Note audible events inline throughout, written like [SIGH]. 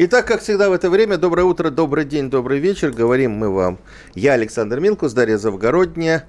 Итак, как всегда в это время, доброе утро, добрый день, добрый вечер. Говорим мы вам. Я Александр Милкус, Дарья Завгородняя.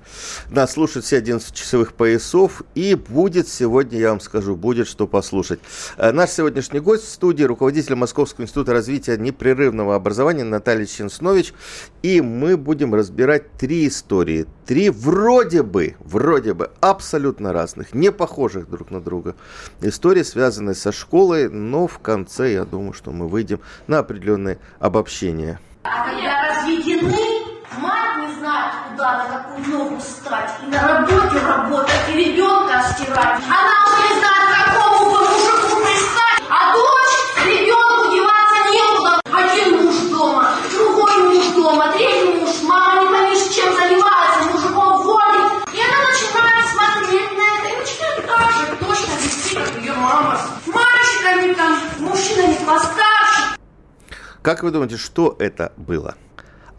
Нас слушают все 11 часовых поясов. И будет сегодня, я вам скажу, будет что послушать. Э, наш сегодняшний гость в студии, руководитель Московского института развития непрерывного образования Наталья Ченснович. И мы будем разбирать три истории. Три вроде бы, вроде бы абсолютно разных, не похожих друг на друга. Истории, связанные со школой, но в конце, я думаю, что мы выйдем на определенные обобщения. А когда разведены, мать не знает, куда, на какую ногу встать. И на работе работать, и ребенка стирать. Она уже не знает, к какому мужику пристать. А дочь ребенку деваться некуда. Один муж дома, другой муж дома, третий муж. Мама не пойми, чем занимается, мужиком водит. И она начинает смотреть на это и начинает так же точно вести, как ее мама. С мальчиками там, мужчинами постарше. Как вы думаете, что это было?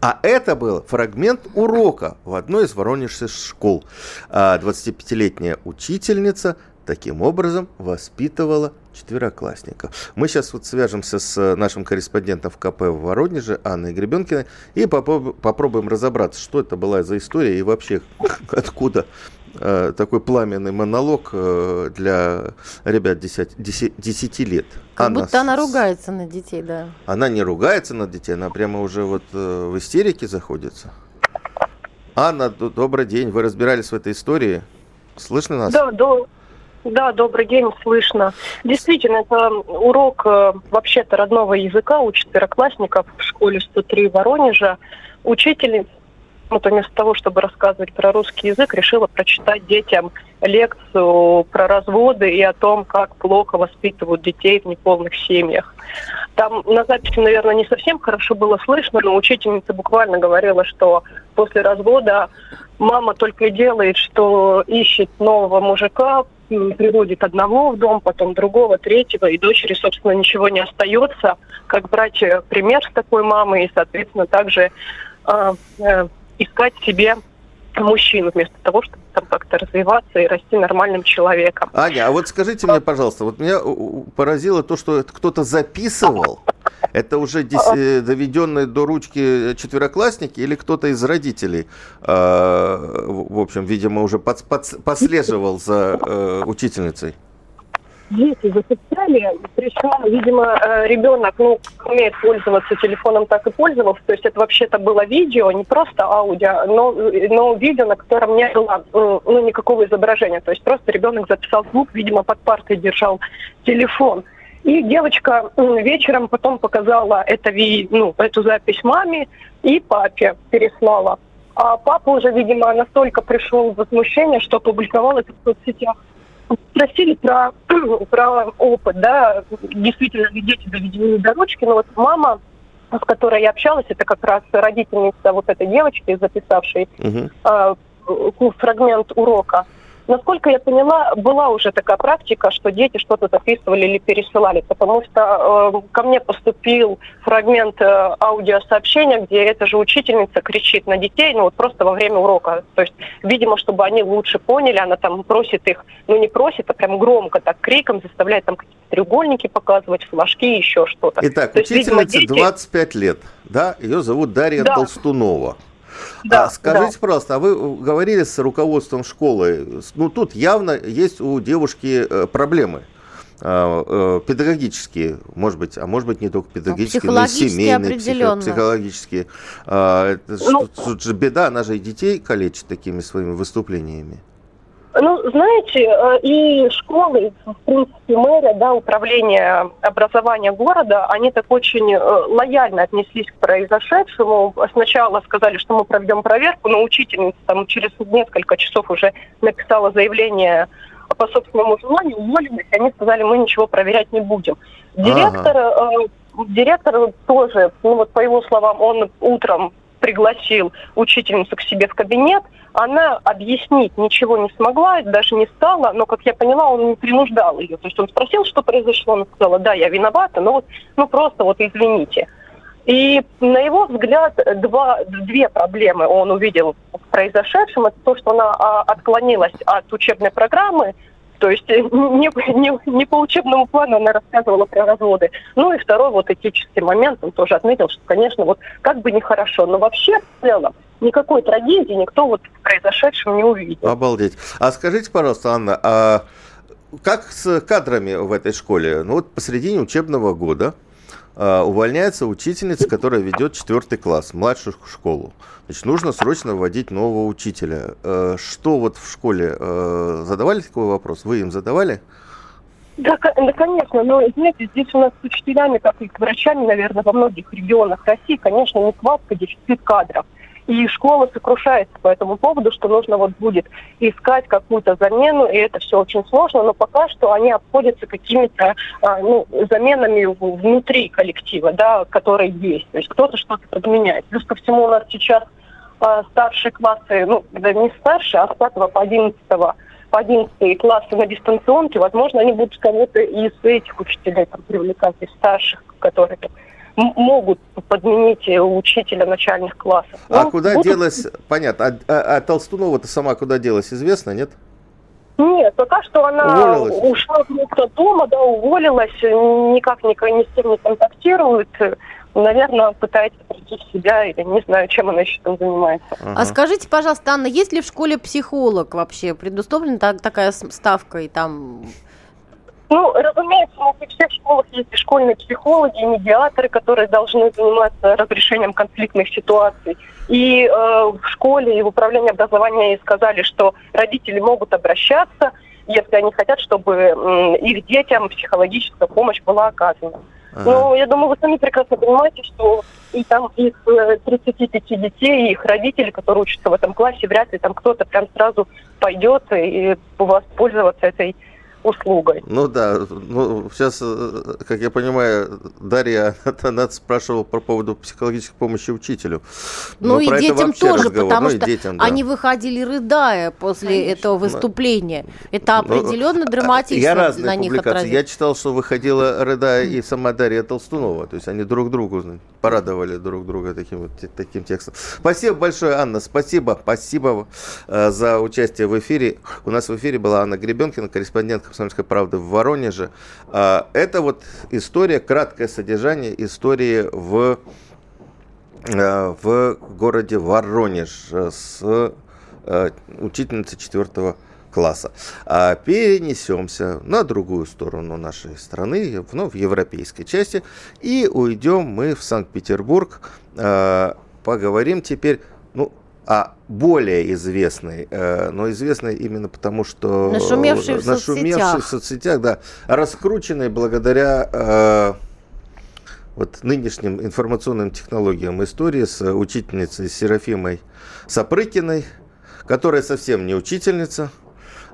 А это был фрагмент урока в одной из воронежских школ. 25-летняя а, учительница таким образом воспитывала четвероклассников. Мы сейчас вот свяжемся с нашим корреспондентом в КП в Воронеже Анной Гребенкиной и попробуем разобраться, что это была за история и вообще [LAUGHS] откуда Э, такой пламенный монолог э, для ребят 10, 10, 10 лет. Как она, будто она ругается на детей, да. Она не ругается на детей, она прямо уже вот э, в истерике заходится. Анна, добрый день. Вы разбирались в этой истории? Слышно нас? Да, до, да, добрый день, слышно. Действительно, это урок вообще-то родного языка у четвероклассников в школе 103 Воронежа. Учительница вот вместо того, чтобы рассказывать про русский язык, решила прочитать детям лекцию про разводы и о том, как плохо воспитывают детей в неполных семьях. Там на записи, наверное, не совсем хорошо было слышно, но учительница буквально говорила, что после развода мама только и делает, что ищет нового мужика, приводит одного в дом, потом другого, третьего, и дочери, собственно, ничего не остается, как брать пример с такой мамой, и, соответственно, также э, э, искать себе мужчину вместо того, чтобы там как-то развиваться и расти нормальным человеком. Аня, а вот скажите мне, пожалуйста, вот меня поразило то, что кто-то записывал. Это уже э, доведенные до ручки четвероклассники или кто-то из родителей, э, в общем, видимо, уже под, под, послеживал за э, учительницей? Дети записали, причем, видимо, э, ребенок, ну, умеет пользоваться телефоном, так и пользовался, то есть это вообще-то было видео, не просто аудио, но, но видео, на котором не было, ну, никакого изображения, то есть просто ребенок записал звук, видимо, под партой держал телефон. И девочка вечером потом показала это, ну, эту запись маме и папе переслала. А папа уже, видимо, настолько пришел в возмущение, что опубликовал это в соцсетях спросили про, [CLEARS THROAT] про опыт, да, действительно ли дети доведены до ручки, но вот мама, с которой я общалась, это как раз родительница вот этой девочки, записавшей uh-huh. э, фрагмент урока, Насколько я поняла, была уже такая практика, что дети что-то записывали или пересылали, потому что э, ко мне поступил фрагмент э, аудиосообщения, где эта же учительница кричит на детей, ну вот просто во время урока. То есть, видимо, чтобы они лучше поняли, она там просит их, ну не просит, а прям громко так криком заставляет там какие-то треугольники показывать, флажки, еще что-то. Итак, То учительница есть, видимо, дети... 25 лет, да, ее зовут Дарья да. Толстунова. Да, а скажите, да. пожалуйста, а вы говорили с руководством школы? Ну, тут явно есть у девушки э, проблемы а, э, педагогические, может быть, а может быть не только педагогические, но и семейные, психо, психологические. А, ну, тут же беда, она же и детей калечит такими своими выступлениями. Ну, знаете, э, и школы, в принципе, мэрия, да, управление образования города, они так очень э, лояльно отнеслись к произошедшему. Сначала сказали, что мы проведем проверку, но учительница там через несколько часов уже написала заявление по собственному желанию, уволились, они сказали, мы ничего проверять не будем. Директор, ага. э, директор тоже, ну вот по его словам, он утром пригласил учительницу к себе в кабинет, она объяснить ничего не смогла, даже не стала, но, как я поняла, он не принуждал ее. То есть он спросил, что произошло, она сказала, да, я виновата, но вот, ну просто вот извините. И на его взгляд два, две проблемы он увидел в произошедшем. Это то, что она а, отклонилась от учебной программы, то есть не, не, не по учебному плану она рассказывала про разводы. Ну и второй вот этический момент, он тоже отметил, что, конечно, вот как бы нехорошо, но вообще в целом никакой трагедии никто вот в произошедшем не увидел. Обалдеть. А скажите, пожалуйста, Анна, а как с кадрами в этой школе? Ну вот посредине учебного года увольняется учительница, которая ведет четвертый класс, младшую школу. Значит, нужно срочно вводить нового учителя. А, что вот в школе а, задавали такой вопрос? Вы им задавали? Да, да, конечно, но, знаете, здесь у нас с учителями, как и с врачами, наверное, во многих регионах России, конечно, нехватка, дефицит кадров. И школа сокрушается по этому поводу, что нужно вот будет искать какую-то замену, и это все очень сложно, но пока что они обходятся какими-то а, ну, заменами внутри коллектива, да, которые есть. То есть кто-то что-то подменяет. Плюс ко всему у нас сейчас а, старшие классы, ну, да не старшие, а с 5 по 11 по 11 классы на дистанционке, возможно, они будут кого-то из этих учителей там, привлекать, из старших, которые могут подменить учителя начальных классов. А ну, куда будут... делась, понятно, а, а, а Толстунова-то сама куда делась, известно, нет? Нет, пока что она уволилась. ушла куда-то дома, да, уволилась, никак ни, ни с кем не контактирует. Наверное, пытается прийти в себя, или не знаю, чем она еще там занимается. Ага. А скажите, пожалуйста, Анна, есть ли в школе психолог вообще? Предусмотрена так, такая ставка и там ну, разумеется, у нас всех школах есть и школьные психологи, и медиаторы, которые должны заниматься разрешением конфликтных ситуаций. И э, в школе, и в управлении образования сказали, что родители могут обращаться, если они хотят, чтобы э, их детям психологическая помощь была оказана. Ага. Но я думаю, вы сами прекрасно понимаете, что и там из 35 э, детей, и их родители, которые учатся в этом классе, вряд ли там кто-то прям сразу пойдет и воспользоваться этой услугой. Ну да, ну сейчас, э, как я понимаю, Дарья, она спрашивала по поводу психологической помощи учителю. Ну Но и детям тоже, разговор. потому ну, что детям, да. они выходили рыдая после Конечно. этого выступления. Это определенно ну, драматично я разные на них публикации. Я читал, что выходила рыдая и сама Дарья Толстунова, то есть они друг другу порадовали друг друга таким вот таким текстом. Спасибо большое, Анна, спасибо, спасибо э, за участие в эфире. У нас в эфире была Анна Гребенкина, корреспондент «Комсомольской правды» в Воронеже. Э, это вот история, краткое содержание истории в, э, в городе Воронеж с э, учительницей четвертого класса. А перенесемся на другую сторону нашей страны, ну, в европейской части, и уйдем мы в Санкт-Петербург. А, поговорим теперь, ну, о более известной, э, но известной именно потому, что... Нашумевшей в нашумевшей соцсетях. в соцсетях, да, раскрученной благодаря э, вот нынешним информационным технологиям истории с учительницей Серафимой Сапрыкиной, которая совсем не учительница, а,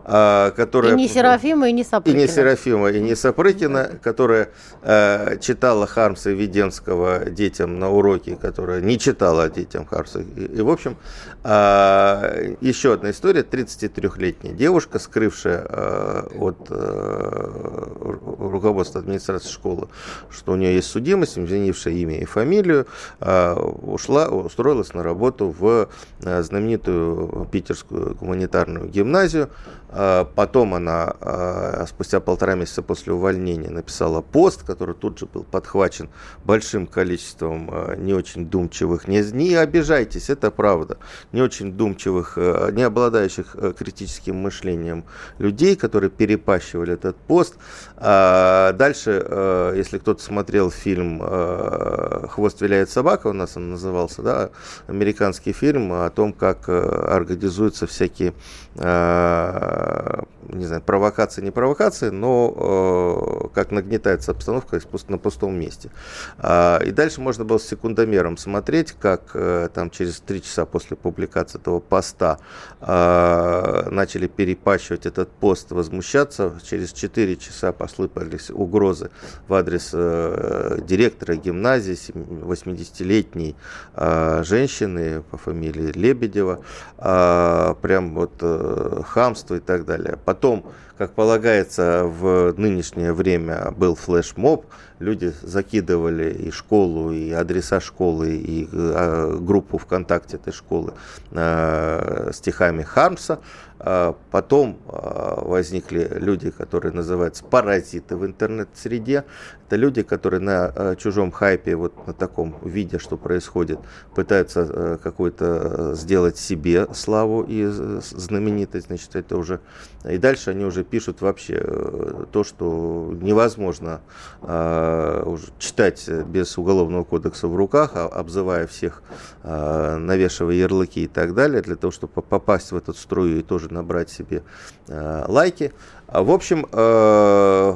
которая... И не Серафима, и не Сапрыкина. И не Серафима, и не Сапрыкина, которая э, читала Хармса Веденского детям на уроке, которая не читала детям Хармса. И, и в общем, э, еще одна история. 33-летняя девушка, скрывшая э, от э, руководства администрации школы, что у нее есть судимость, изменившая имя и фамилию, э, ушла, устроилась на работу в э, знаменитую питерскую гуманитарную гимназию, а, потом она, а, спустя полтора месяца после увольнения, написала пост, который тут же был подхвачен большим количеством а, не очень думчивых, не, не обижайтесь, это правда, не очень думчивых, не обладающих критическим мышлением людей, которые перепащивали этот пост. Дальше, если кто-то смотрел фильм «Хвост виляет собака», у нас он назывался, да, американский фильм о том, как организуются всякие не знаю, провокация, не провокация, но э, как нагнетается обстановка на пустом месте. А, и дальше можно было с секундомером смотреть, как э, там через три часа после публикации этого поста э, начали перепащивать этот пост, возмущаться. Через четыре часа послыпались угрозы в адрес э, директора гимназии, 80-летней э, женщины по фамилии Лебедева. Э, прям вот э, хамство и так далее. Потом, как полагается, в нынешнее время был флешмоб, люди закидывали и школу, и адреса школы, и э, группу ВКонтакте этой школы э, стихами Хармса. А потом а, возникли люди, которые называются паразиты в интернет-среде. Это люди, которые на а, чужом хайпе, вот на таком виде, что происходит, пытаются какую-то сделать себе славу и знаменитость. Значит, это уже... И дальше они уже пишут вообще э, то, что невозможно читать без уголовного кодекса в руках, обзывая всех, навешивая ярлыки и так далее, для того, чтобы попасть в этот струю и тоже набрать себе э, лайки. В общем, э,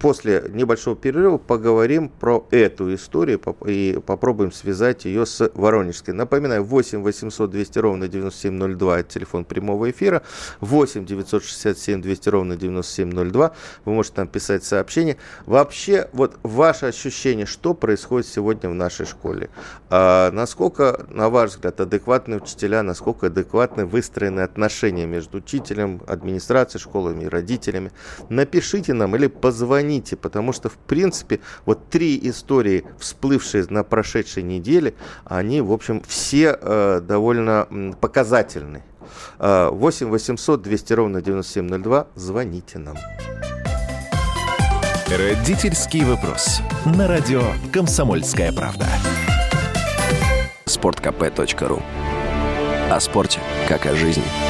после небольшого перерыва поговорим про эту историю и попробуем связать ее с Воронежской. Напоминаю, 8 800 200 ровно 9702 это телефон прямого эфира, 8 967 200 ровно 9702, вы можете там писать сообщение. Вообще, вот ваше ощущение, что происходит сегодня в нашей школе? А, насколько, на ваш взгляд, адекватны учителя, насколько адекватны выстроены отношения между учителем, администрацией школами и родителями? Напишите нам или позвоните звоните, потому что, в принципе, вот три истории, всплывшие на прошедшей неделе, они, в общем, все э, довольно показательны. 8 800 200 ровно 9702. Звоните нам. Родительский вопрос. На радио «Комсомольская правда». Спорткп.ру О спорте, как о жизни.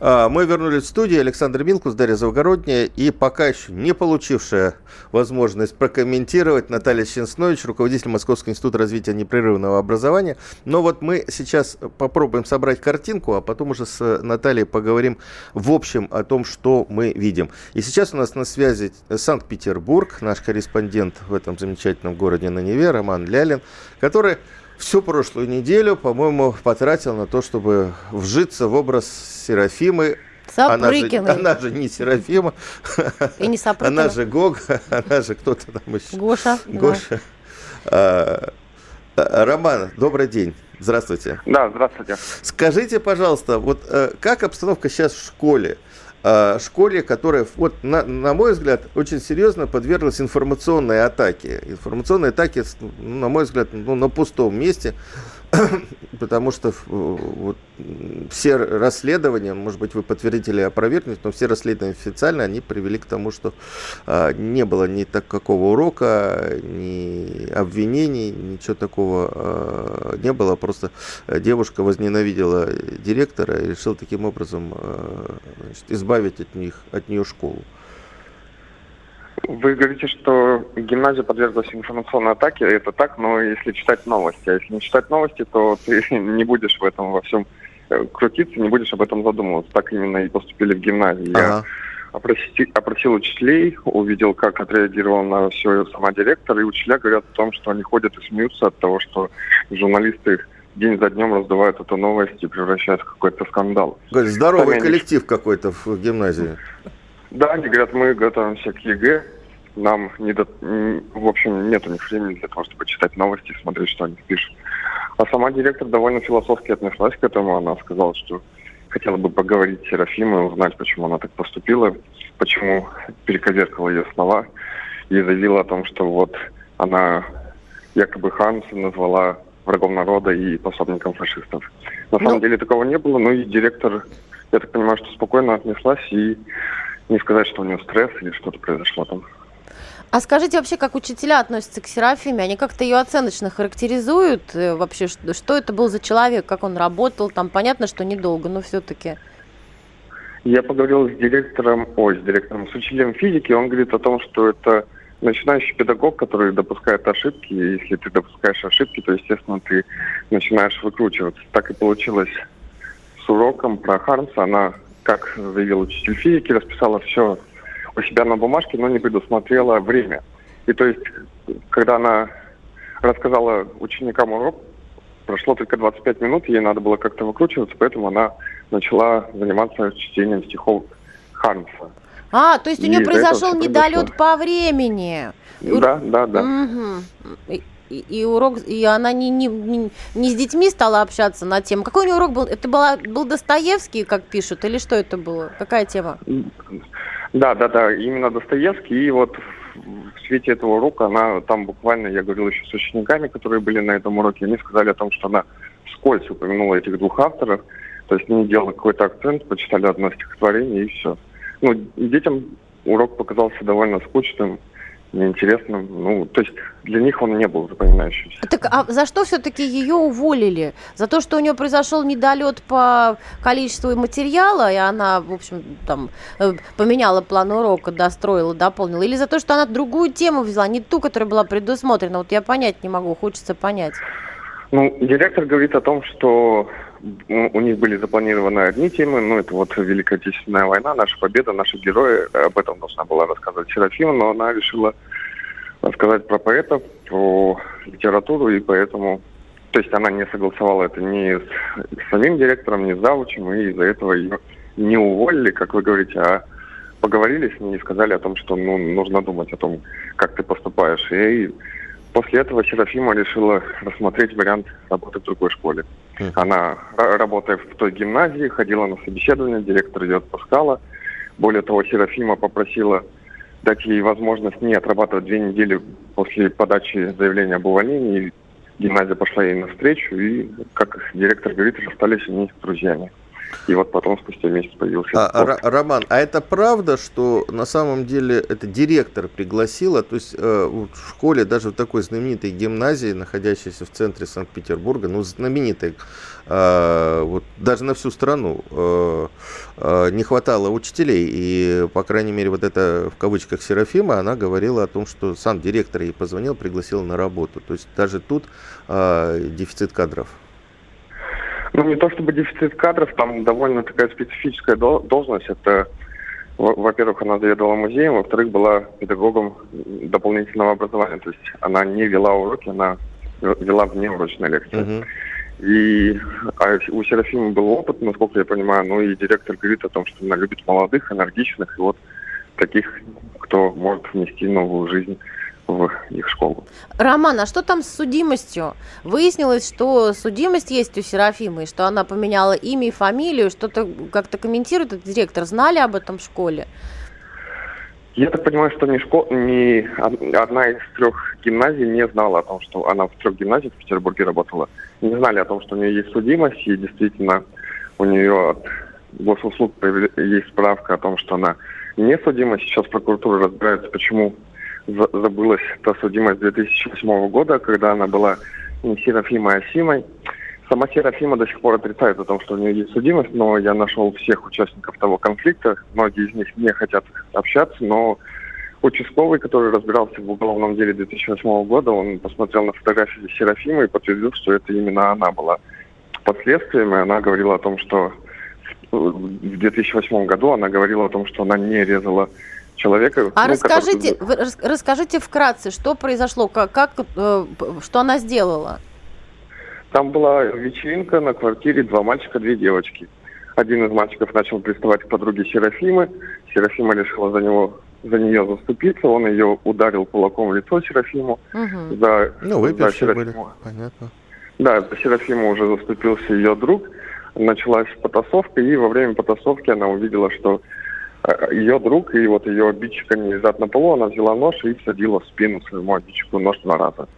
А, мы вернулись в студию. Александр Милкус, Дарья Завгородняя. И пока еще не получившая возможность прокомментировать Наталья Ченснович, руководитель Московского института развития непрерывного образования. Но вот мы сейчас попробуем собрать картинку, а потом уже с Натальей поговорим в общем о том, что мы видим. И сейчас у нас на связи Санкт-Петербург, наш корреспондент в этом замечательном городе на Неве, Роман Лялин, который всю прошлую неделю, по-моему, потратил на то, чтобы вжиться в образ Серафимы. Она же, она же не Серафима. И не Она же Гог, она же кто-то там еще. Гоша. Гоша. Да. А, Роман, добрый день. Здравствуйте. Да, здравствуйте. Скажите, пожалуйста, вот э, как обстановка сейчас в школе? Э, школе, которая, вот, на, на мой взгляд, очень серьезно подверглась информационной атаке. Информационной атаке, на мой взгляд, ну, на пустом месте. [COUGHS] потому что вот, все расследования, может быть, вы подтвердите или опровергнете, но все расследования официально, они привели к тому, что а, не было ни такого урока, ни обвинений, ничего такого а, не было. Просто девушка возненавидела директора и решила таким образом а, значит, избавить от них, от нее школу. Вы говорите, что гимназия подверглась информационной атаке. Это так, но если читать новости. А если не читать новости, то ты [LAUGHS] не будешь в этом во всем э, крутиться, не будешь об этом задумываться. Так именно и поступили в гимназии. Ага. Я опросил, опросил учителей, увидел, как отреагировал на все сама директор, и учителя говорят о том, что они ходят и смеются от того, что журналисты день за днем раздувают эту новость и превращают в какой-то скандал. Здоровый Сами коллектив они... какой-то в гимназии. Да, они говорят, мы готовимся к ЕГЭ, нам не до... в общем, нет у них времени для того, чтобы читать новости, смотреть, что они пишут. А сама директор довольно философски отнеслась к этому. Она сказала, что хотела бы поговорить с Серафимой, узнать, почему она так поступила, почему перековеркала ее слова, и заявила о том, что вот она якобы Ханса назвала врагом народа и пособником фашистов. На самом ну... деле такого не было, ну и директор, я так понимаю, что спокойно отнеслась и не сказать, что у нее стресс или что-то произошло там. А скажите вообще, как учителя относятся к Серафиме? Они как-то ее оценочно характеризуют э, вообще, что, что это был за человек, как он работал? Там понятно, что недолго, но все-таки. Я поговорил с директором, ой, с директором, с учителем физики, он говорит о том, что это начинающий педагог, который допускает ошибки, и если ты допускаешь ошибки, то, естественно, ты начинаешь выкручиваться. Так и получилось с уроком про Хармса. Она, как заявил учитель физики, расписала все у себя на бумажке, но не предусмотрела время. И то есть, когда она рассказала ученикам урок, прошло только 25 минут, ей надо было как-то выкручиваться, поэтому она начала заниматься чтением стихов Хармса. А, то есть у нее произошел недолет по времени. Да, да, да. Угу. И, и урок, и она не, не, не, не с детьми стала общаться на тему. Какой у нее урок был? Это была, был Достоевский, как пишут, или что это было? Какая тема? Да, да, да, именно Достоевский. И вот в свете этого урока она там буквально, я говорил еще с учениками, которые были на этом уроке, они сказали о том, что она вскользь упомянула этих двух авторов, то есть не делала какой-то акцент, почитали одно стихотворение и все. Ну, детям урок показался довольно скучным, неинтересным. Ну, то есть для них он не был запоминающимся. Так а за что все-таки ее уволили? За то, что у нее произошел недолет по количеству материала, и она, в общем, там э, поменяла план урока, достроила, дополнила? Или за то, что она другую тему взяла, не ту, которая была предусмотрена? Вот я понять не могу, хочется понять. Ну, директор говорит о том, что у них были запланированы одни темы, ну, это вот Великая Отечественная война, наша победа, наши герои, об этом должна была рассказывать Серафима, но она решила рассказать про поэтов, про литературу, и поэтому, то есть она не согласовала это ни с, с самим директором, ни с завучем, и из-за этого ее не уволили, как вы говорите, а поговорили с ней и сказали о том, что ну, нужно думать о том, как ты поступаешь. И После этого Серафима решила рассмотреть вариант работы в другой школе. Mm. Она, работая в той гимназии, ходила на собеседование, директор ее отпускала. Более того, Серафима попросила дать ей возможность не отрабатывать две недели после подачи заявления об увольнении. Гимназия пошла ей навстречу, и, как директор говорит, расстались они друзьями. И вот потом спустя месяц появился. А, Роман, а это правда, что на самом деле это директор пригласила, то есть э, в школе, даже в такой знаменитой гимназии, находящейся в центре Санкт-Петербурга, ну знаменитой, э, вот даже на всю страну, э, э, не хватало учителей, и по крайней мере вот это в кавычках Серафима, она говорила о том, что сам директор ей позвонил, пригласил на работу, то есть даже тут э, дефицит кадров. Ну, не то чтобы дефицит кадров, там довольно такая специфическая должность. Это, во-первых, она заведовала музеем, во-вторых, была педагогом дополнительного образования. То есть она не вела уроки, она вела внеурочные лекции. Uh-huh. И а у Серафимы был опыт, насколько я понимаю, ну и директор говорит о том, что она любит молодых, энергичных, и вот таких, кто может внести новую жизнь в их школу. Роман, а что там с судимостью? Выяснилось, что судимость есть у Серафимы, что она поменяла имя и фамилию, что-то как-то комментирует этот директор. Знали об этом в школе? Я так понимаю, что ни, школ... ни одна из трех гимназий не знала о том, что она в трех гимназиях в Петербурге работала. Не знали о том, что у нее есть судимость, и действительно у нее от госуслуг есть справка о том, что она не судима. Сейчас прокуратура разбирается, почему забылась та судимость 2008 года, когда она была не Серафимой, а Симой. Сама Серафима до сих пор отрицает о том, что у нее есть судимость, но я нашел всех участников того конфликта. Многие из них не хотят общаться, но участковый, который разбирался в уголовном деле 2008 года, он посмотрел на фотографии Серафимы и подтвердил, что это именно она была. Последствиями она говорила о том, что в 2008 году она говорила о том, что она не резала человека. А ну, расскажите, который... вы, расскажите вкратце, что произошло, как, как э, что она сделала? Там была вечеринка на квартире, два мальчика, две девочки. Один из мальчиков начал приставать к подруге Серафимы. Серафима решила за него за нее заступиться, он ее ударил кулаком в лицо Серафиму. Угу. За, ну, выпившие были, понятно. Да, за Серафиму уже заступился ее друг. Началась потасовка, и во время потасовки она увидела, что ее друг и вот ее обидчик, они лежат на полу, она взяла нож и всадила в спину своему обидчику нож два раза.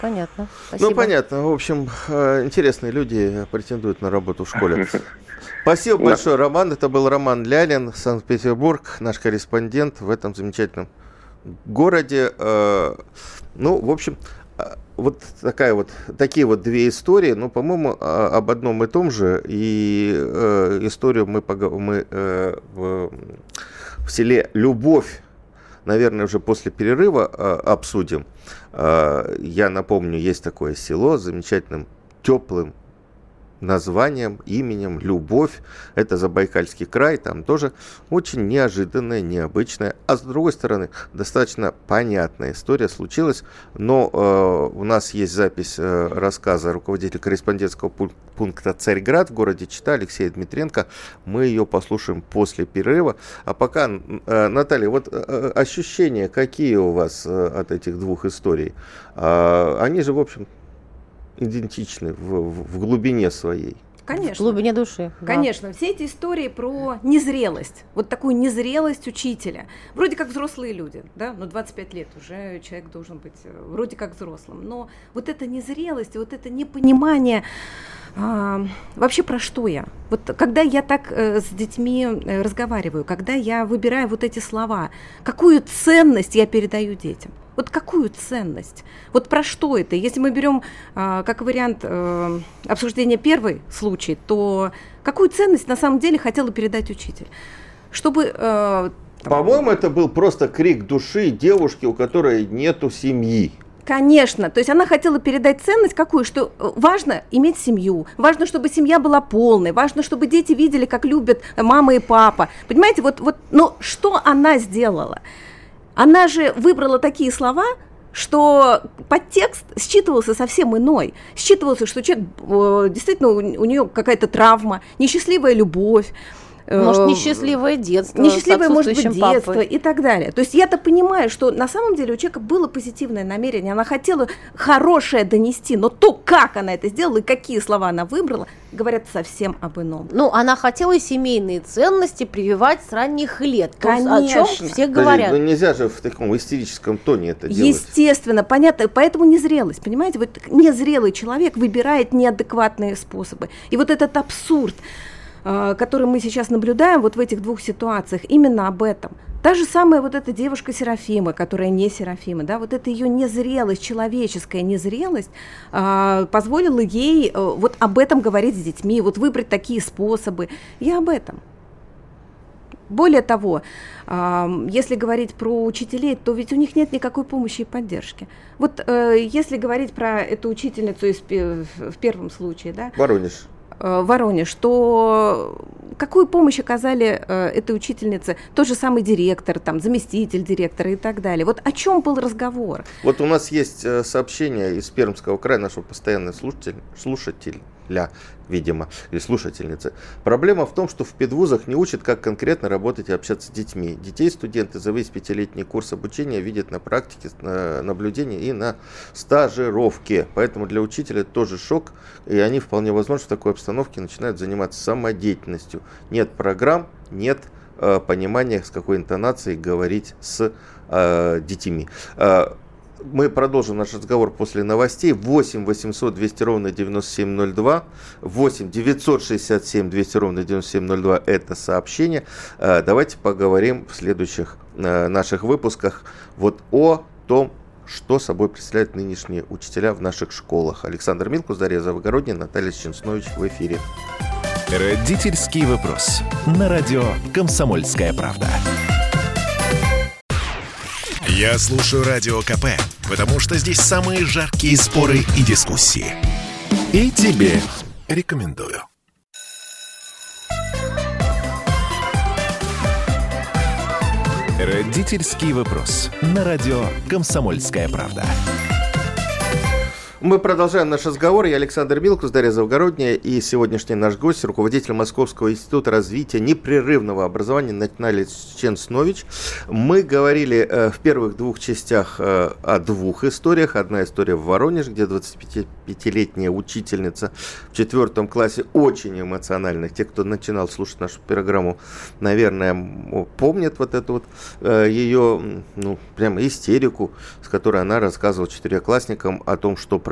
Понятно. Спасибо. Ну, понятно. В общем, э, интересные люди претендуют на работу в школе. [LAUGHS] Спасибо большое, Роман. Это был Роман Лялин, Санкт-Петербург, наш корреспондент в этом замечательном городе. Э, ну, в общем, вот такая вот, такие вот две истории, ну, по-моему, а, об одном и том же. И э, историю мы, мы э, в, в селе Любовь, наверное, уже после перерыва э, обсудим. Э, я напомню, есть такое село с замечательным теплым названием, именем «Любовь». Это Забайкальский край, там тоже очень неожиданная, необычная, а с другой стороны, достаточно понятная история случилась. Но э, у нас есть запись э, рассказа руководителя корреспондентского пункта «Царьград» в городе Чита Алексея Дмитренко. Мы ее послушаем после перерыва. А пока, э, Наталья, вот э, э ощущения какие у вас э, от этих двух историй? Э, они же, в общем, идентичны в, в глубине своей. Конечно. В глубине души. Конечно. Да. Все эти истории про незрелость. Вот такую незрелость учителя. Вроде как взрослые люди, да, ну 25 лет уже человек должен быть э, вроде как взрослым. Но вот эта незрелость, вот это непонимание а, вообще про что я? Вот когда я так э, с детьми э, разговариваю, когда я выбираю вот эти слова, какую ценность я передаю детям? Вот какую ценность? Вот про что это? Если мы берем э, как вариант э, обсуждения первый случай, то какую ценность на самом деле хотела передать учитель? Чтобы э, по-моему, это был просто крик души девушки, у которой нету семьи. Конечно, то есть она хотела передать ценность какую, что э, важно иметь семью, важно, чтобы семья была полной, важно, чтобы дети видели, как любят мама и папа. Понимаете, вот, вот, но что она сделала? Она же выбрала такие слова, что подтекст считывался совсем иной. Считывался, что человек э, действительно у, у нее какая-то травма, несчастливая любовь, может, э, несчастливое детство. Несчастливое, может быть, детство папой. и так далее. То есть я-то понимаю, что на самом деле у человека было позитивное намерение, она хотела хорошее донести, но то, как она это сделала и какие слова она выбрала, говорят совсем об ином. Ну, она хотела семейные ценности прививать с ранних лет. Конечно. о чем все говорят. Подожди, ну нельзя же в таком истерическом тоне это делать. Естественно, понятно. Поэтому незрелость, понимаете? Вот незрелый человек выбирает неадекватные способы. И вот этот абсурд. Э, который мы сейчас наблюдаем вот в этих двух ситуациях, именно об этом. Та же самая вот эта девушка Серафима, которая не Серафима, да, вот эта ее незрелость, человеческая незрелость э, позволила ей э, вот об этом говорить с детьми, вот выбрать такие способы. Я об этом. Более того, э, если говорить про учителей, то ведь у них нет никакой помощи и поддержки. Вот э, если говорить про эту учительницу из, в первом случае, да. Воронеж. Э, Воронеж, то какую помощь оказали э, этой учительнице тот же самый директор, там, заместитель директора и так далее? Вот о чем был разговор? Вот у нас есть э, сообщение из Пермского края нашего постоянного слушателя, слушателя видимо, или слушательницы. Проблема в том, что в педвузах не учат, как конкретно работать и общаться с детьми. Детей студенты за весь пятилетний курс обучения видят на практике, на наблюдении и на стажировке. Поэтому для учителя тоже шок, и они вполне возможно в такой обстановке начинают заниматься самодеятельностью. Нет программ, нет э, понимания, с какой интонацией говорить с э, детьми. Э, мы продолжим наш разговор после новостей. 8 800 200 ровно 9702. 8 967 200 ровно 9702 это сообщение. Э, давайте поговорим в следующих э, наших выпусках вот о том, что собой представляют нынешние учителя в наших школах. Александр Милкус, Дарья Завогородняя, Наталья Ченснович в эфире. Родительский вопрос. На радио «Комсомольская правда». Я слушаю Радио КП, потому что здесь самые жаркие споры и дискуссии. И тебе рекомендую. Родительский вопрос. На радио «Комсомольская правда». Мы продолжаем наш разговор. Я Александр Милкус, Дарья Завгородняя и сегодняшний наш гость, руководитель Московского института развития непрерывного образования Наталья Ченснович. Мы говорили э, в первых двух частях э, о двух историях. Одна история в Воронеже, где 25-летняя учительница в четвертом классе очень эмоциональна. Те, кто начинал слушать нашу программу, наверное, помнят вот эту вот э, ее, ну, прямо истерику, с которой она рассказывала четырехклассникам о том, что происходит,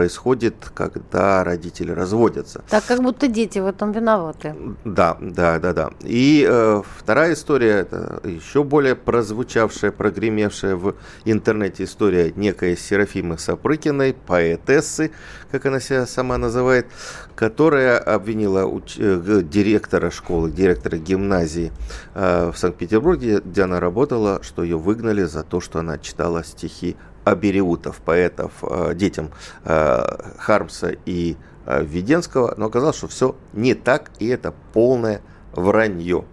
когда родители разводятся. Так как будто дети в этом виноваты. Да, да, да, да. И э, вторая история, это еще более прозвучавшая, прогремевшая в интернете история некой Серафимы Сапрыкиной, поэтессы, как она себя сама называет, которая обвинила уч- э, директора школы, директора гимназии э, в Санкт-Петербурге, где она работала, что ее выгнали за то, что она читала стихи абериутов, поэтов, э, детям э, Хармса и э, Введенского, но оказалось, что все не так, и это полное вранье.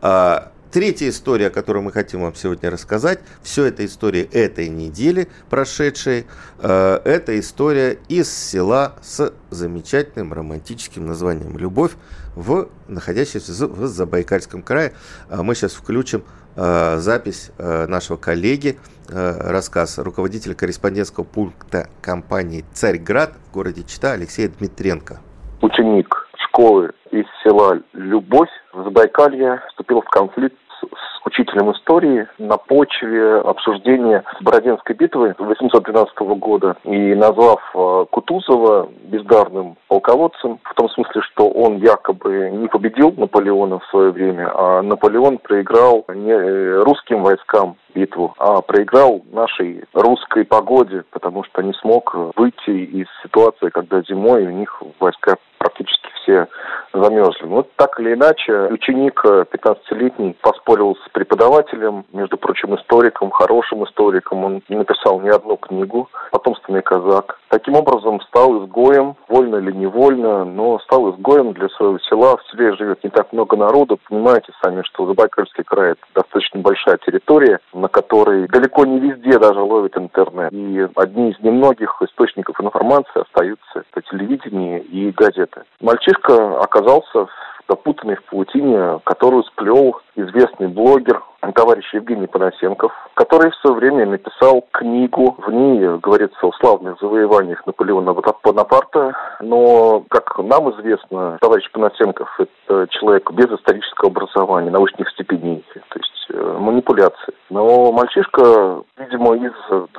А, Третья история, которую мы хотим вам сегодня рассказать, все это история этой недели прошедшей, э, это история из села с замечательным романтическим названием «Любовь», в, находящемся в Забайкальском крае. А мы сейчас включим э, запись э, нашего коллеги, рассказ руководителя корреспондентского пункта компании «Царьград» в городе Чита Алексея Дмитренко. Ученик школы из села Любовь в Забайкалье вступил в конфликт с учителем истории на почве обсуждения Бородинской битвы 812 года и назвав э, Кутузова бездарным полководцем, в том смысле, что он якобы не победил Наполеона в свое время, а Наполеон проиграл не э, русским войскам битву, а проиграл нашей русской погоде, потому что не смог выйти из ситуации, когда зимой у них войска практически все замерзли. Вот так или иначе, ученик 15-летний поспорил с преподавателем, между прочим, историком, хорошим историком. Он написал не одну книгу «Потомственный казак». Таким образом, стал изгоем, вольно или невольно, но стал изгоем для своего села. В селе живет не так много народу. Понимаете сами, что Забайкальский край – это достаточно большая территория, на которой далеко не везде даже ловит интернет. И одни из немногих источников информации остаются – это телевидение и газеты. Мальчишка оказался в запутанный в паутине, которую сплел известный блогер, товарищ Евгений Панасенков, который в свое время написал книгу. В ней говорится о славных завоеваниях Наполеона Бонапарта. Но, как нам известно, товарищ Панасенков – это человек без исторического образования, научных степеней. То есть Э, манипуляции. Но мальчишка, видимо, из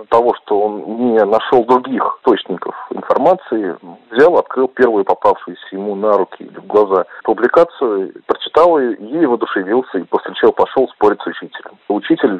того, что он не нашел других источников информации, взял, открыл первую попавшуюся ему на руки или в глаза публикацию, прочитал ее и воодушевился, и после чего пошел спорить с учителем. Учитель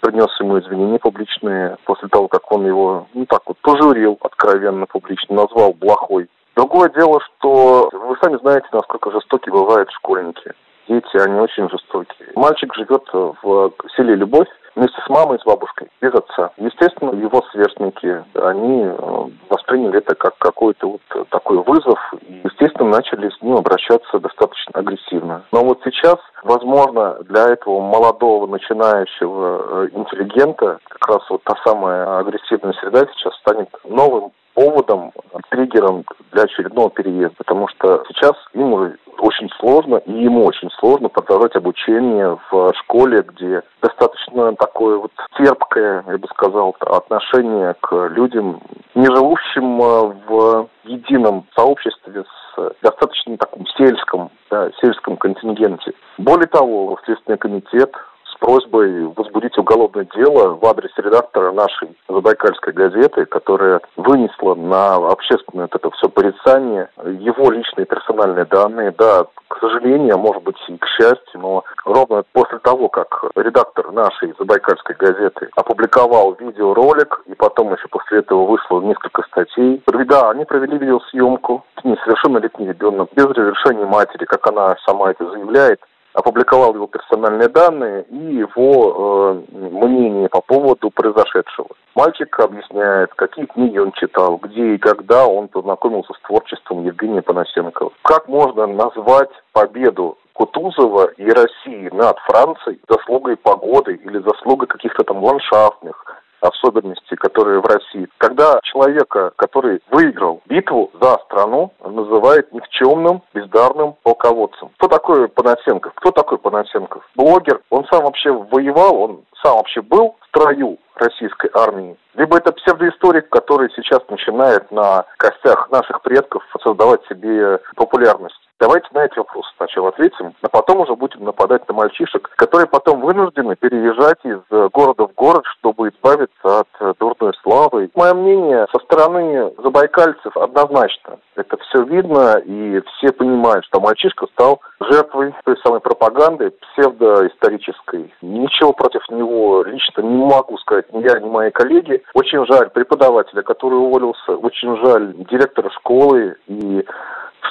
принес ему извинения публичные после того, как он его, ну так вот, пожурил откровенно публично, назвал плохой. Другое дело, что вы сами знаете, насколько жестоки бывают школьники дети, они очень жестокие. Мальчик живет в селе Любовь вместе с мамой с бабушкой, без отца. Естественно, его сверстники, они э, восприняли это как какой-то вот такой вызов и, естественно, начали с ним обращаться достаточно агрессивно. Но вот сейчас, возможно, для этого молодого начинающего э, интеллигента как раз вот та самая агрессивная среда сейчас станет новым поводом, триггером для очередного переезда, потому что сейчас им уже очень сложно, и ему очень сложно продолжать обучение в школе, где достаточно такое вот терпкое, я бы сказал, отношение к людям, не живущим э, в едином сообществе с достаточно таком сельском, да, сельском контингенте. Более того, Следственный комитет просьбой возбудить уголовное дело в адрес редактора нашей Забайкальской газеты, которая вынесла на общественное это все порицание его личные персональные данные. Да, к сожалению, может быть и к счастью, но ровно после того, как редактор нашей Забайкальской газеты опубликовал видеоролик, и потом еще после этого вышло несколько статей, да, они провели видеосъемку, несовершеннолетний ребенок, без разрешения матери, как она сама это заявляет, опубликовал его персональные данные и его э, мнение по поводу произошедшего. Мальчик объясняет, какие книги он читал, где и когда он познакомился с творчеством Евгения Панасенкова. Как можно назвать победу Кутузова и России над Францией заслугой погоды или заслугой каких-то там ландшафтных, особенности, которые в России. Когда человека, который выиграл битву за страну, называют никчемным, бездарным полководцем. Кто такой Панасенков? Кто такой Панасенков? Блогер. Он сам вообще воевал, он сам вообще был в строю российской армии. Либо это псевдоисторик, который сейчас начинает на костях наших предков создавать себе популярность. Давайте на эти вопросы сначала ответим, а потом уже будем нападать на мальчишек, которые потом вынуждены переезжать из города в город, чтобы избавиться от э, дурной славы. Мое мнение со стороны забайкальцев однозначно. Это все видно, и все понимают, что мальчишка стал жертвой той самой пропаганды псевдоисторической. Ничего против него лично не могу сказать ни я, ни мои коллеги. Очень жаль преподавателя, который уволился. Очень жаль директора школы и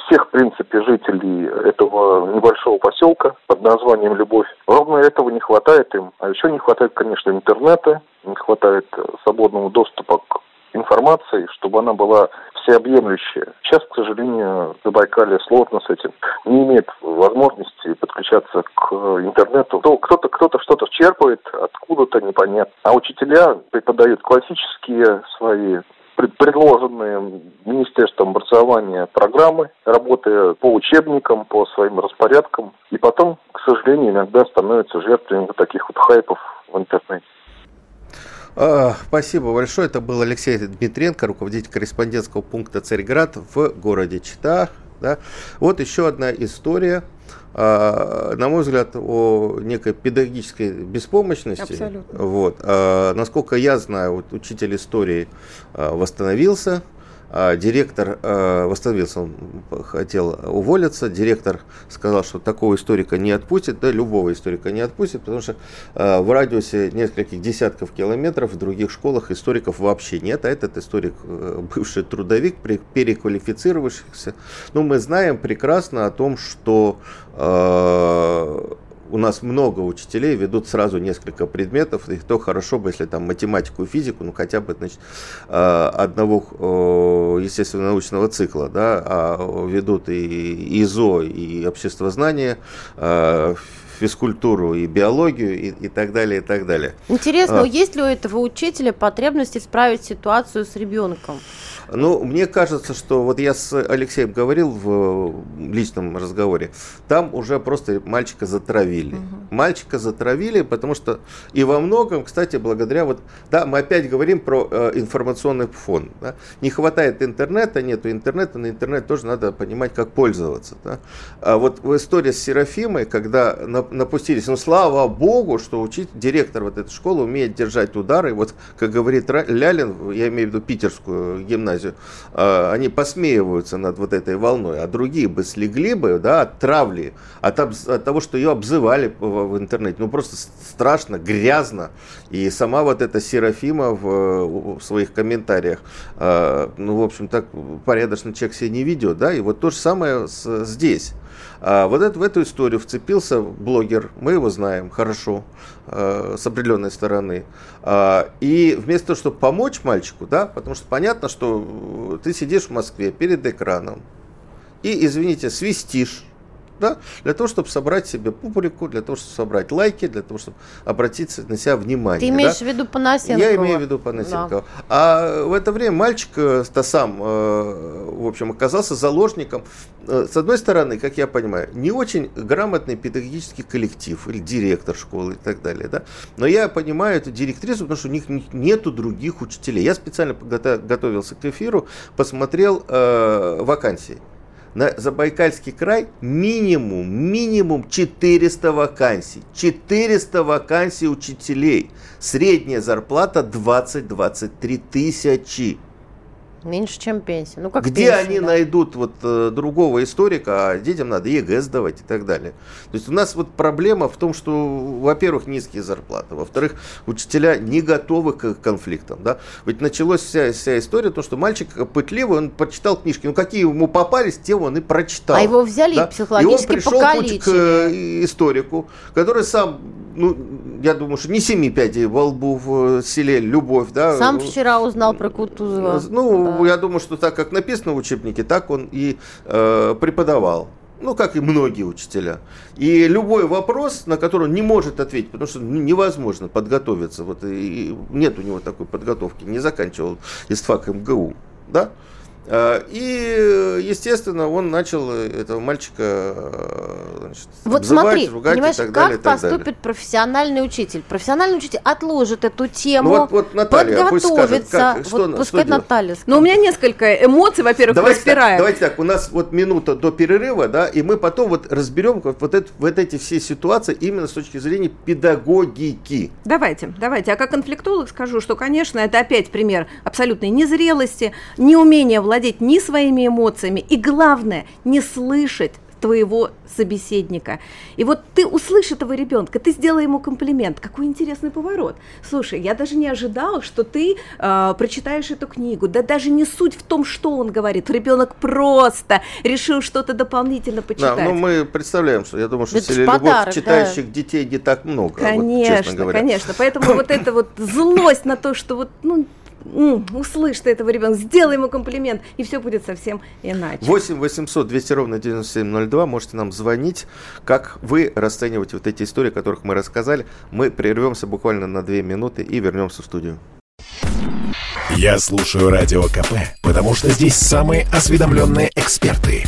всех, в принципе, жителей этого небольшого поселка под названием Любовь. Ровно этого не хватает им. А еще не хватает, конечно, интернета, не хватает свободного доступа к информации, чтобы она была всеобъемлющая. Сейчас, к сожалению, в Забайкале сложно с этим. Не имеет возможности подключаться к интернету. Кто-то кто-то что-то черпает, откуда-то непонятно. А учителя преподают классические свои предложенные Министерством образования программы, работая по учебникам, по своим распорядкам, и потом, к сожалению, иногда становятся жертвами вот таких вот хайпов в интернете. А, спасибо большое. Это был Алексей Дмитренко, руководитель корреспондентского пункта «Царьград» в городе Чита. Да? Вот еще одна история, на мой взгляд, о некой педагогической беспомощности. Абсолютно. Вот. А, насколько я знаю, вот учитель истории восстановился, а, директор э, восстановился, он хотел уволиться, директор сказал, что такого историка не отпустит, да, любого историка не отпустит, потому что э, в радиусе нескольких десятков километров в других школах историков вообще нет, а этот историк, э, бывший трудовик, переквалифицировавшийся. Ну, мы знаем прекрасно о том, что у нас много учителей ведут сразу несколько предметов, и то хорошо бы, если там математику и физику, ну хотя бы значит, э, одного э, естественно-научного цикла, да, а ведут и ИЗО, и обществознание, э, физкультуру и биологию и, и так далее, и так далее. Интересно, а, есть ли у этого учителя потребность исправить ситуацию с ребенком? Ну, мне кажется, что вот я с Алексеем говорил в личном разговоре, там уже просто мальчика затравили. Угу. Мальчика затравили, потому что и во многом, кстати, благодаря вот, да, мы опять говорим про э, информационный фон. Да? Не хватает интернета, нету интернета, на интернет тоже надо понимать, как пользоваться. Да? А вот в истории с Серафимой, когда напустились, ну, слава богу, что учить, директор вот этой школы умеет держать удары, вот, как говорит Лялин, я имею в виду питерскую гимназию, гимназию, а, они посмеиваются над вот этой волной, а другие бы слегли бы, да, от травли, от, от того, что ее обзывали в, интернете. Ну, просто страшно, грязно. И сама вот эта Серафима в, в своих комментариях, э, ну, в общем, так порядочный человек себе не ведет, да, и вот то же самое с, здесь. А вот это, в эту историю вцепился блогер, мы его знаем хорошо, э, с определенной стороны. А, и вместо того, чтобы помочь мальчику, да, потому что понятно, что ты сидишь в Москве перед экраном и, извините, свистишь да, для того, чтобы собрать себе публику, для того, чтобы собрать лайки, для того, чтобы обратить на себя внимание. Ты имеешь да? в виду Панасенкова? Я имею в виду Панасенкова. Да. А в это время мальчик-то э, сам, э, в общем, оказался заложником, э, с одной стороны, как я понимаю, не очень грамотный педагогический коллектив или директор школы и так далее, да, но я понимаю эту директрису, потому что у них нету других учителей. Я специально готовился к эфиру, посмотрел э, вакансии на Забайкальский край минимум, минимум 400 вакансий. 400 вакансий учителей. Средняя зарплата 20-23 тысячи. Меньше, чем пенсия. Ну, как Где пенсия, они да? найдут вот э, другого историка, а детям надо ЕГЭ сдавать и так далее. То есть у нас вот проблема в том, что, во-первых, низкие зарплаты, во-вторых, учителя не готовы к конфликтам. Да? Ведь началась вся, вся история, то, что мальчик пытливый, он прочитал книжки, ну какие ему попались, те он и прочитал. А его взяли да? психологически И он пришел к э, историку, который сам ну, я думаю, что не семи пядей во лбу в э, селе Любовь, да. Сам вчера узнал про Кутузова. Ну, да. я думаю, что так как написано в учебнике, так он и э, преподавал. Ну, как и многие учителя. И любой вопрос, на который он не может ответить, потому что невозможно подготовиться, вот и нет у него такой подготовки, не заканчивал ИСТФАК МГУ, да, и, естественно, он начал этого мальчика значит, вот обзывать, смотри, ругать понимаешь, и так как далее. и так поступит далее. профессиональный учитель? Профессиональный учитель отложит эту тему, Ну вот, вот Наталья, пусть скажет, подготовится. как, что, вот что пускай делать? Наталья скажет. Но у меня несколько эмоций, во-первых, Давайте так, распирает. давайте так, у нас вот минута до перерыва, да, и мы потом вот разберем вот, вот, это, вот эти все ситуации именно с точки зрения педагогики. Давайте, давайте. А как конфликтолог скажу, что, конечно, это опять пример абсолютной незрелости, неумения владеть ни своими эмоциями и, главное, не слышать твоего собеседника. И вот ты услышь этого ребенка, ты сделай ему комплимент. Какой интересный поворот. Слушай, я даже не ожидал, что ты э, прочитаешь эту книгу. Да даже не суть в том, что он говорит. Ребенок просто решил что-то дополнительно Да, почитать. ну мы представляем, что я думаю, что Это в Любовь подарок, читающих детей не так много, вот, Конечно, говоря. конечно. Поэтому вот эта вот злость на то, что вот, ну, услышь ты этого ребенка, сделай ему комплимент, и все будет совсем иначе. 8 800 200 ровно 9702. Можете нам звонить. Как вы расцениваете вот эти истории, о которых мы рассказали? Мы прервемся буквально на 2 минуты и вернемся в студию. Я слушаю Радио КП, потому что здесь самые осведомленные эксперты.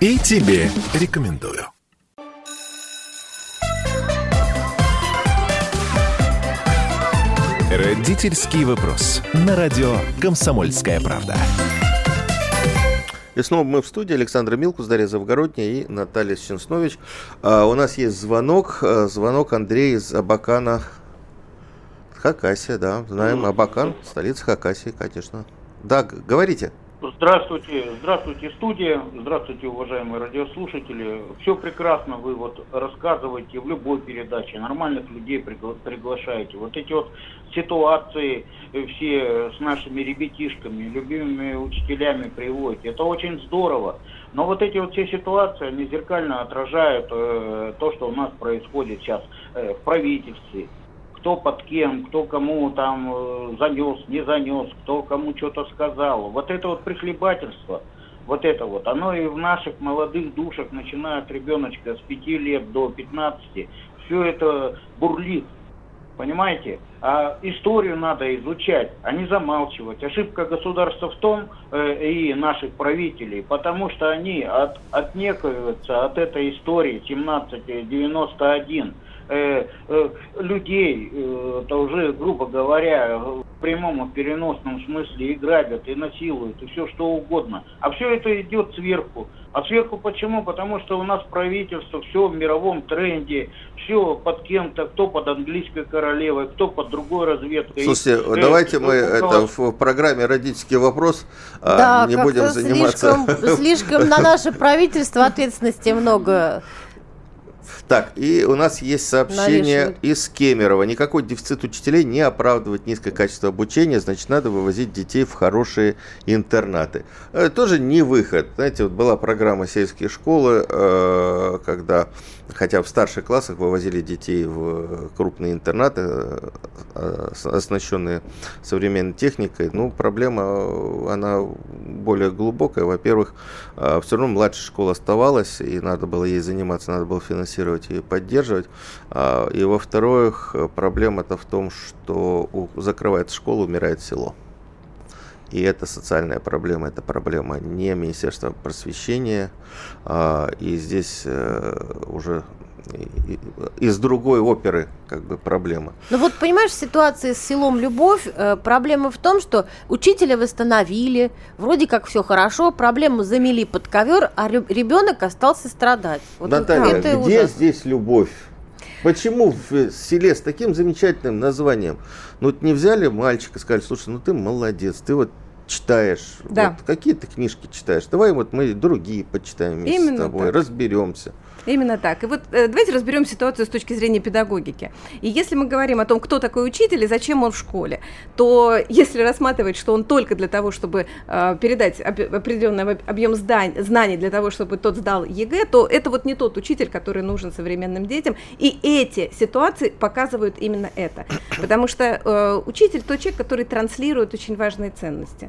И тебе рекомендую. Родительский вопрос. На радио «Комсомольская правда». И снова мы в студии. Александр Милкус, Дарья Завгородняя и Наталья Ченснович. А, у нас есть звонок. а, звонок Андрей из Абакана. Хакасия, да. Знаем. Абакан, столица Хакасии, конечно. Да, говорите. Здравствуйте, здравствуйте, студия, здравствуйте, уважаемые радиослушатели. Все прекрасно вы вот рассказываете в любой передаче, нормальных людей пригла- приглашаете. Вот эти вот ситуации э, все с нашими ребятишками, любимыми учителями приводите, это очень здорово. Но вот эти вот все ситуации, они зеркально отражают э, то, что у нас происходит сейчас э, в правительстве кто под кем, кто кому там э, занес, не занес, кто кому что-то сказал. Вот это вот прихлебательство, вот это вот, оно и в наших молодых душах, начиная от ребеночка с 5 лет до 15, все это бурлит. Понимаете? А историю надо изучать, а не замалчивать. Ошибка государства в том, э, и наших правителей, потому что они от, отнекиваются от этой истории 1791 э, э, людей, э, это уже, грубо говоря, в прямом и переносном смысле и грабят, и насилуют, и все что угодно. А все это идет сверху. А сверху почему? Потому что у нас правительство, все в мировом тренде, все под кем-то, кто под английской королевой, кто под другой разведкой. Слушайте, Э, давайте мы около- это в программе «Родительский вопрос» а, Да, не будем заниматься. Слишком, слишком на наше правительство ответственности много. Так, и у нас есть сообщение Навешивают. из Кемерово. Никакой дефицит учителей не оправдывает низкое качество обучения, значит, надо вывозить детей в хорошие интернаты. Это тоже не выход. Знаете, вот была программа сельские школы, э, когда, хотя в старших классах вывозили детей в крупные интернаты, э, э, оснащенные современной техникой. Ну, проблема, э, она более глубокая. Во-первых, все равно младшая школа оставалась, и надо было ей заниматься, надо было финансировать и поддерживать. А, И во-вторых, э, проблема-то в том, что закрывается школа, умирает село. И это социальная проблема, это проблема не Министерства просвещения. а, И здесь э, уже из другой оперы как бы проблема. Ну вот понимаешь, в ситуации с селом Любовь э, проблема в том, что учителя восстановили, вроде как все хорошо, проблему замели под ковер, а ребенок остался страдать. Вот Наталья, это где ужас. здесь любовь? Почему в селе с таким замечательным названием? Ну, вот не взяли мальчика, сказали, слушай, ну ты молодец, ты вот читаешь, Да. вот, какие ты книжки читаешь, давай вот мы другие почитаем вместе Именно с тобой, так. разберемся. Именно так. И вот э, давайте разберем ситуацию с точки зрения педагогики. И если мы говорим о том, кто такой учитель и зачем он в школе, то если рассматривать, что он только для того, чтобы э, передать определенный об- объем знаний для того, чтобы тот сдал ЕГЭ, то это вот не тот учитель, который нужен современным детям. И эти ситуации показывают именно это. Потому что э, учитель тот человек, который транслирует очень важные ценности.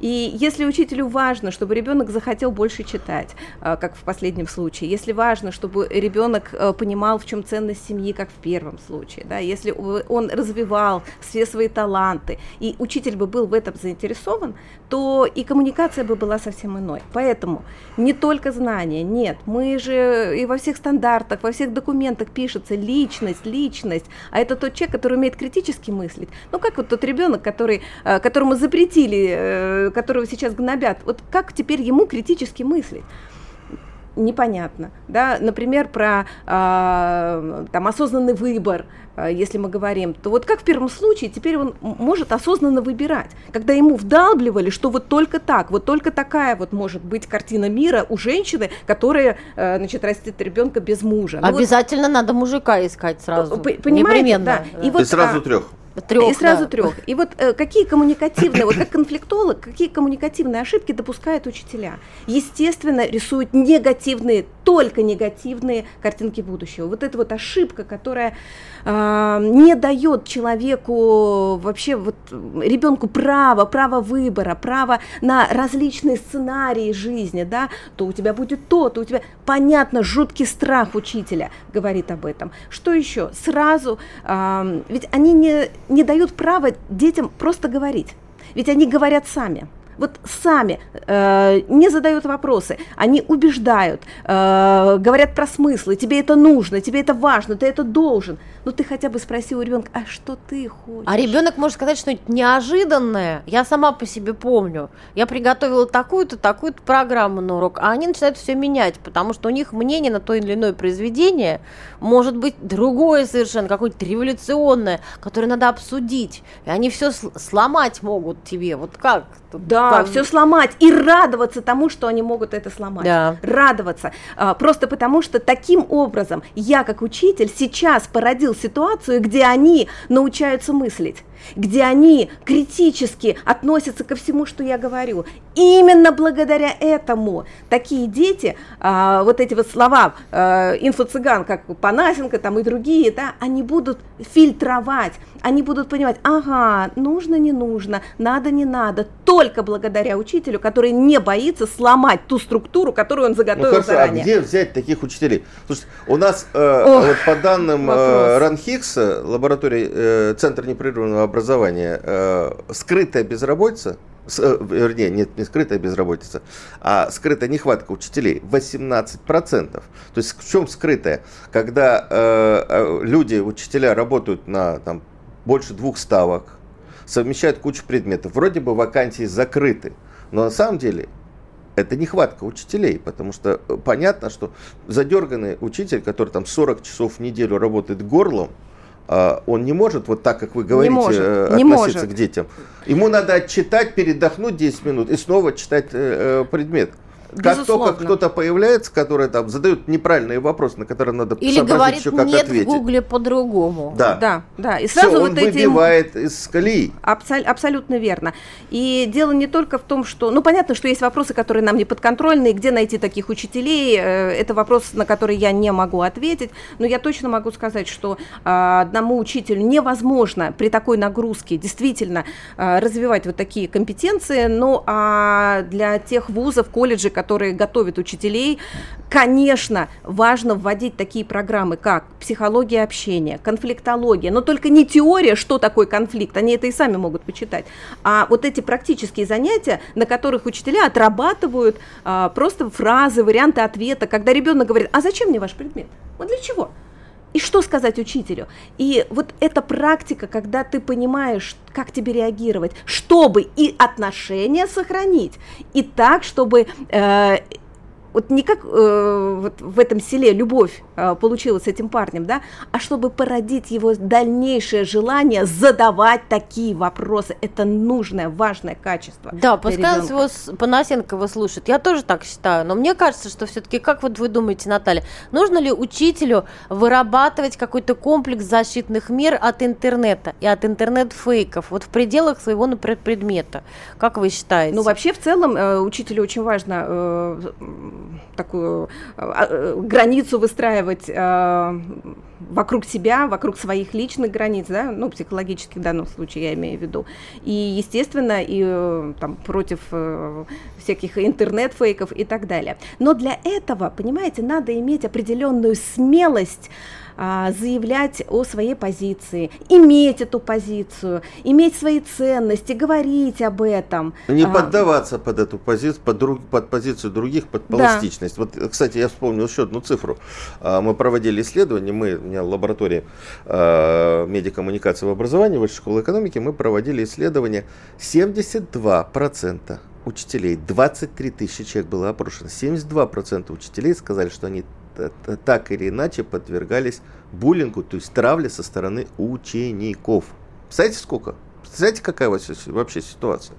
И если учителю важно, чтобы ребенок захотел больше читать, а, как в последнем случае, если важно, чтобы ребенок э, понимал, в чем ценность семьи, как в первом случае, да, если он развивал все свои таланты, и учитель бы был в этом заинтересован, то и коммуникация бы была совсем иной. Поэтому не только знания, нет, мы же и во всех стандартах, во всех документах пишется личность, личность, а это тот человек, который умеет критически мыслить. Ну, как вот тот ребенок, который, э, которому запретили, э, которого сейчас гнобят, вот как теперь ему критически мыслить? непонятно, да, например, про э, там осознанный выбор, э, если мы говорим, то вот как в первом случае, теперь он может осознанно выбирать, когда ему вдалбливали, что вот только так, вот только такая вот может быть картина мира у женщины, которая, э, значит, растет ребенка без мужа. Ну Обязательно вот, надо мужика искать сразу, понимаете, непременно. Да. И, вот, сразу а, трех. Трех, и сразу да. трех. И вот э, какие коммуникативные, вот как конфликтолог, какие коммуникативные ошибки допускают учителя? Естественно, рисуют негативные, только негативные картинки будущего. Вот это вот ошибка, которая э, не дает человеку вообще вот ребенку право, право выбора, право на различные сценарии жизни, да, то у тебя будет то, то у тебя, понятно, жуткий страх учителя говорит об этом. Что еще? Сразу, э, ведь они не не дают права детям просто говорить. Ведь они говорят сами вот сами э, не задают вопросы, они убеждают, э, говорят про смыслы, тебе это нужно, тебе это важно, ты это должен. Ну ты хотя бы спроси у ребенка, а что ты хочешь? А ребенок может сказать что-нибудь неожиданное. Я сама по себе помню. Я приготовила такую-то, такую-то программу на урок, а они начинают все менять, потому что у них мнение на то или иное произведение может быть другое совершенно, какое-то революционное, которое надо обсудить. И они все сломать могут тебе. Вот как? Да, Пом... все сломать и радоваться тому, что они могут это сломать. Да. Радоваться. А, просто потому, что таким образом я, как учитель, сейчас породил ситуацию, где они научаются мыслить где они критически относятся ко всему, что я говорю. Именно благодаря этому такие дети, а, вот эти вот слова а, инфо-цыган, как Панасенко там и другие, да, они будут фильтровать, они будут понимать, ага, нужно, не нужно, надо, не надо, только благодаря учителю, который не боится сломать ту структуру, которую он заготовил ну, хорошо, а заранее. А где взять таких учителей? Слушайте, у нас э, Ох, вот по данным э, Ранхикса, лаборатории э, Центр непрерывного образования, э, скрытая безработица, с, э, вернее, нет, не скрытая безработица, а скрытая нехватка учителей 18%. То есть в чем скрытая? Когда э, э, люди, учителя работают на там, больше двух ставок, совмещают кучу предметов, вроде бы вакансии закрыты, но на самом деле это нехватка учителей, потому что э, понятно, что задерганный учитель, который там 40 часов в неделю работает горлом, он не может вот так, как вы говорите, не может, э, относиться не может. к детям. Ему надо отчитать, передохнуть 10 минут и снова читать э, предмет. Как только кто-то появляется, который там задает неправильные вопросы, на которые надо Или говорит, еще как нет ответить. в Гугле по-другому. Да. да, да. И сразу Все, вот он эти... выбивает из колеи. Абсол- абсолютно верно. И дело не только в том, что, ну понятно, что есть вопросы, которые нам не подконтрольны, где найти таких учителей, э, это вопрос, на который я не могу ответить, но я точно могу сказать, что а, одному учителю невозможно при такой нагрузке действительно а, развивать вот такие компетенции, ну а для тех вузов, колледжей, которые готовят учителей, конечно, важно вводить такие программы, как психология общения, конфликтология, но только не теория, что такое конфликт, они это и сами могут почитать, а вот эти практические занятия, на которых учителя отрабатывают а, просто фразы, варианты ответа, когда ребенок говорит, а зачем мне ваш предмет? Вот для чего? И что сказать учителю? И вот эта практика, когда ты понимаешь, как тебе реагировать, чтобы и отношения сохранить, и так, чтобы э, вот не как э, вот в этом селе любовь э, получилась с этим парнем, да, а чтобы породить его дальнейшее желание задавать такие вопросы. Это нужное, важное качество. Да, пускай его Панасенкова слушает. Я тоже так считаю. Но мне кажется, что все-таки, как вот вы думаете, Наталья, нужно ли учителю вырабатывать какой-то комплекс защитных мер от интернета и от интернет-фейков, вот в пределах своего, например, предмета? Как вы считаете? Ну, вообще, в целом, э, учителю очень важно э, такую э, границу выстраивать э, вокруг себя, вокруг своих личных границ, да, ну, психологических в данном случае я имею в виду. И, естественно, и э, там против э, всяких интернет-фейков и так далее. Но для этого, понимаете, надо иметь определенную смелость а, заявлять о своей позиции, иметь эту позицию, иметь свои ценности, говорить об этом. Не а, поддаваться под эту позицию, под, друг, под позицию других, под пластичность. Да. Вот, кстати, я вспомнил еще одну цифру. А, мы проводили исследование, мы, у меня лаборатория медиакоммуникации в образовании, Высшей школы экономики, мы проводили исследование 72% учителей, 23 тысячи человек было опрошено, 72% учителей сказали, что они так или иначе подвергались буллингу, то есть травле со стороны учеников. Представляете, сколько? Представляете, какая вообще ситуация?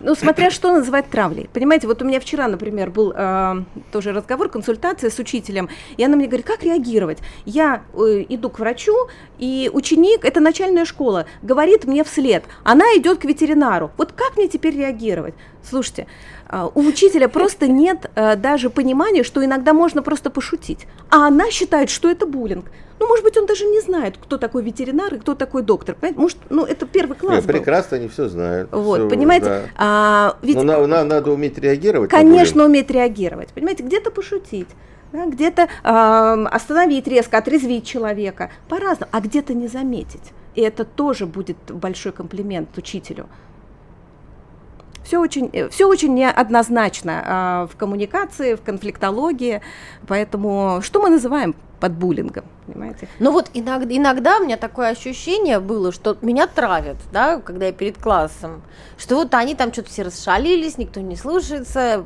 Ну, смотря что называть травлей. Понимаете, вот у меня вчера, например, был э, тоже разговор, консультация с учителем, и она мне говорит, как реагировать? Я э, иду к врачу, и ученик, это начальная школа, говорит мне вслед, она идет к ветеринару. Вот как мне теперь реагировать? Слушайте, э, у учителя просто нет э, даже понимания, что иногда можно просто пошутить, а она считает, что это буллинг. Ну, может быть, он даже не знает, кто такой ветеринар и кто такой доктор. Понимаете? Может, ну, это первый класс Нет, был. Прекрасно они все знают. Вот, все, понимаете? Да. А, ведь... Ну, на, на, надо уметь реагировать. Конечно, уметь реагировать. Понимаете, где-то пошутить. Да, где-то э, остановить резко, отрезвить человека, по-разному, а где-то не заметить. И это тоже будет большой комплимент учителю. Все очень, э, все очень неоднозначно э, в коммуникации, в конфликтологии, поэтому что мы называем под буллингом, понимаете? Ну вот иногда, иногда у меня такое ощущение было, что меня травят, да, когда я перед классом, что вот они там что-то все расшалились, никто не слушается,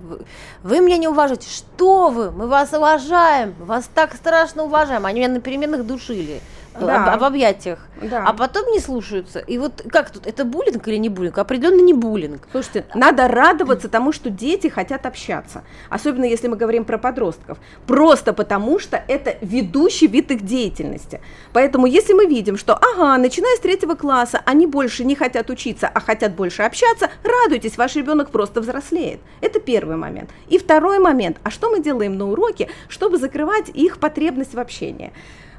вы меня не уважаете, что вы, мы вас уважаем, вас так страшно уважаем, они меня на переменах душили да. об, об объятиях, да. а потом не слушаются. И вот как тут, это буллинг или не буллинг? Определенно не буллинг. Слушайте, надо радоваться тому, что дети хотят общаться, особенно если мы говорим про подростков, просто потому что это ведущий вид их деятельности. Поэтому если мы видим, что, ага, начиная с третьего класса, они больше не хотят учиться, а хотят больше общаться, радуйтесь, ваш ребенок просто взрослеет. Это первый момент. И второй момент, а что мы делаем на уроке, чтобы закрывать их потребность в общении?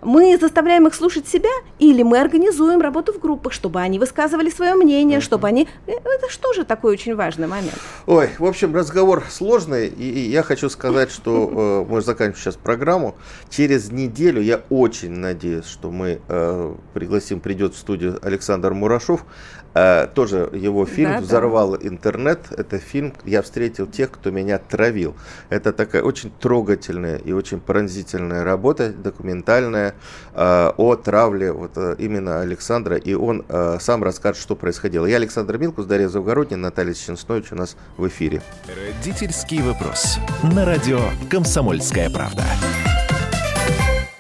Мы заставляем их слушать себя, или мы организуем работу в группах, чтобы они высказывали свое мнение, чтобы они... Э, это что же такой очень важный момент? Ой, в общем, разговор сложный, и я хочу сказать, что э, мы заканчиваем сейчас программу. Через неделю я очень надеюсь, что мы э, пригласим, придет в студию Александр Мурашов. Э, тоже его фильм да, взорвал да. интернет. Это фильм «Я встретил тех, кто меня травил». Это такая очень трогательная и очень пронзительная работа, документальная э, о травле вот э, именно Александра. И он э, сам расскажет, что происходило. Я Александр Милкус, Дарья Завгородняя, Наталья Ченснович у нас в эфире. Родительский вопрос. На радио «Комсомольская правда».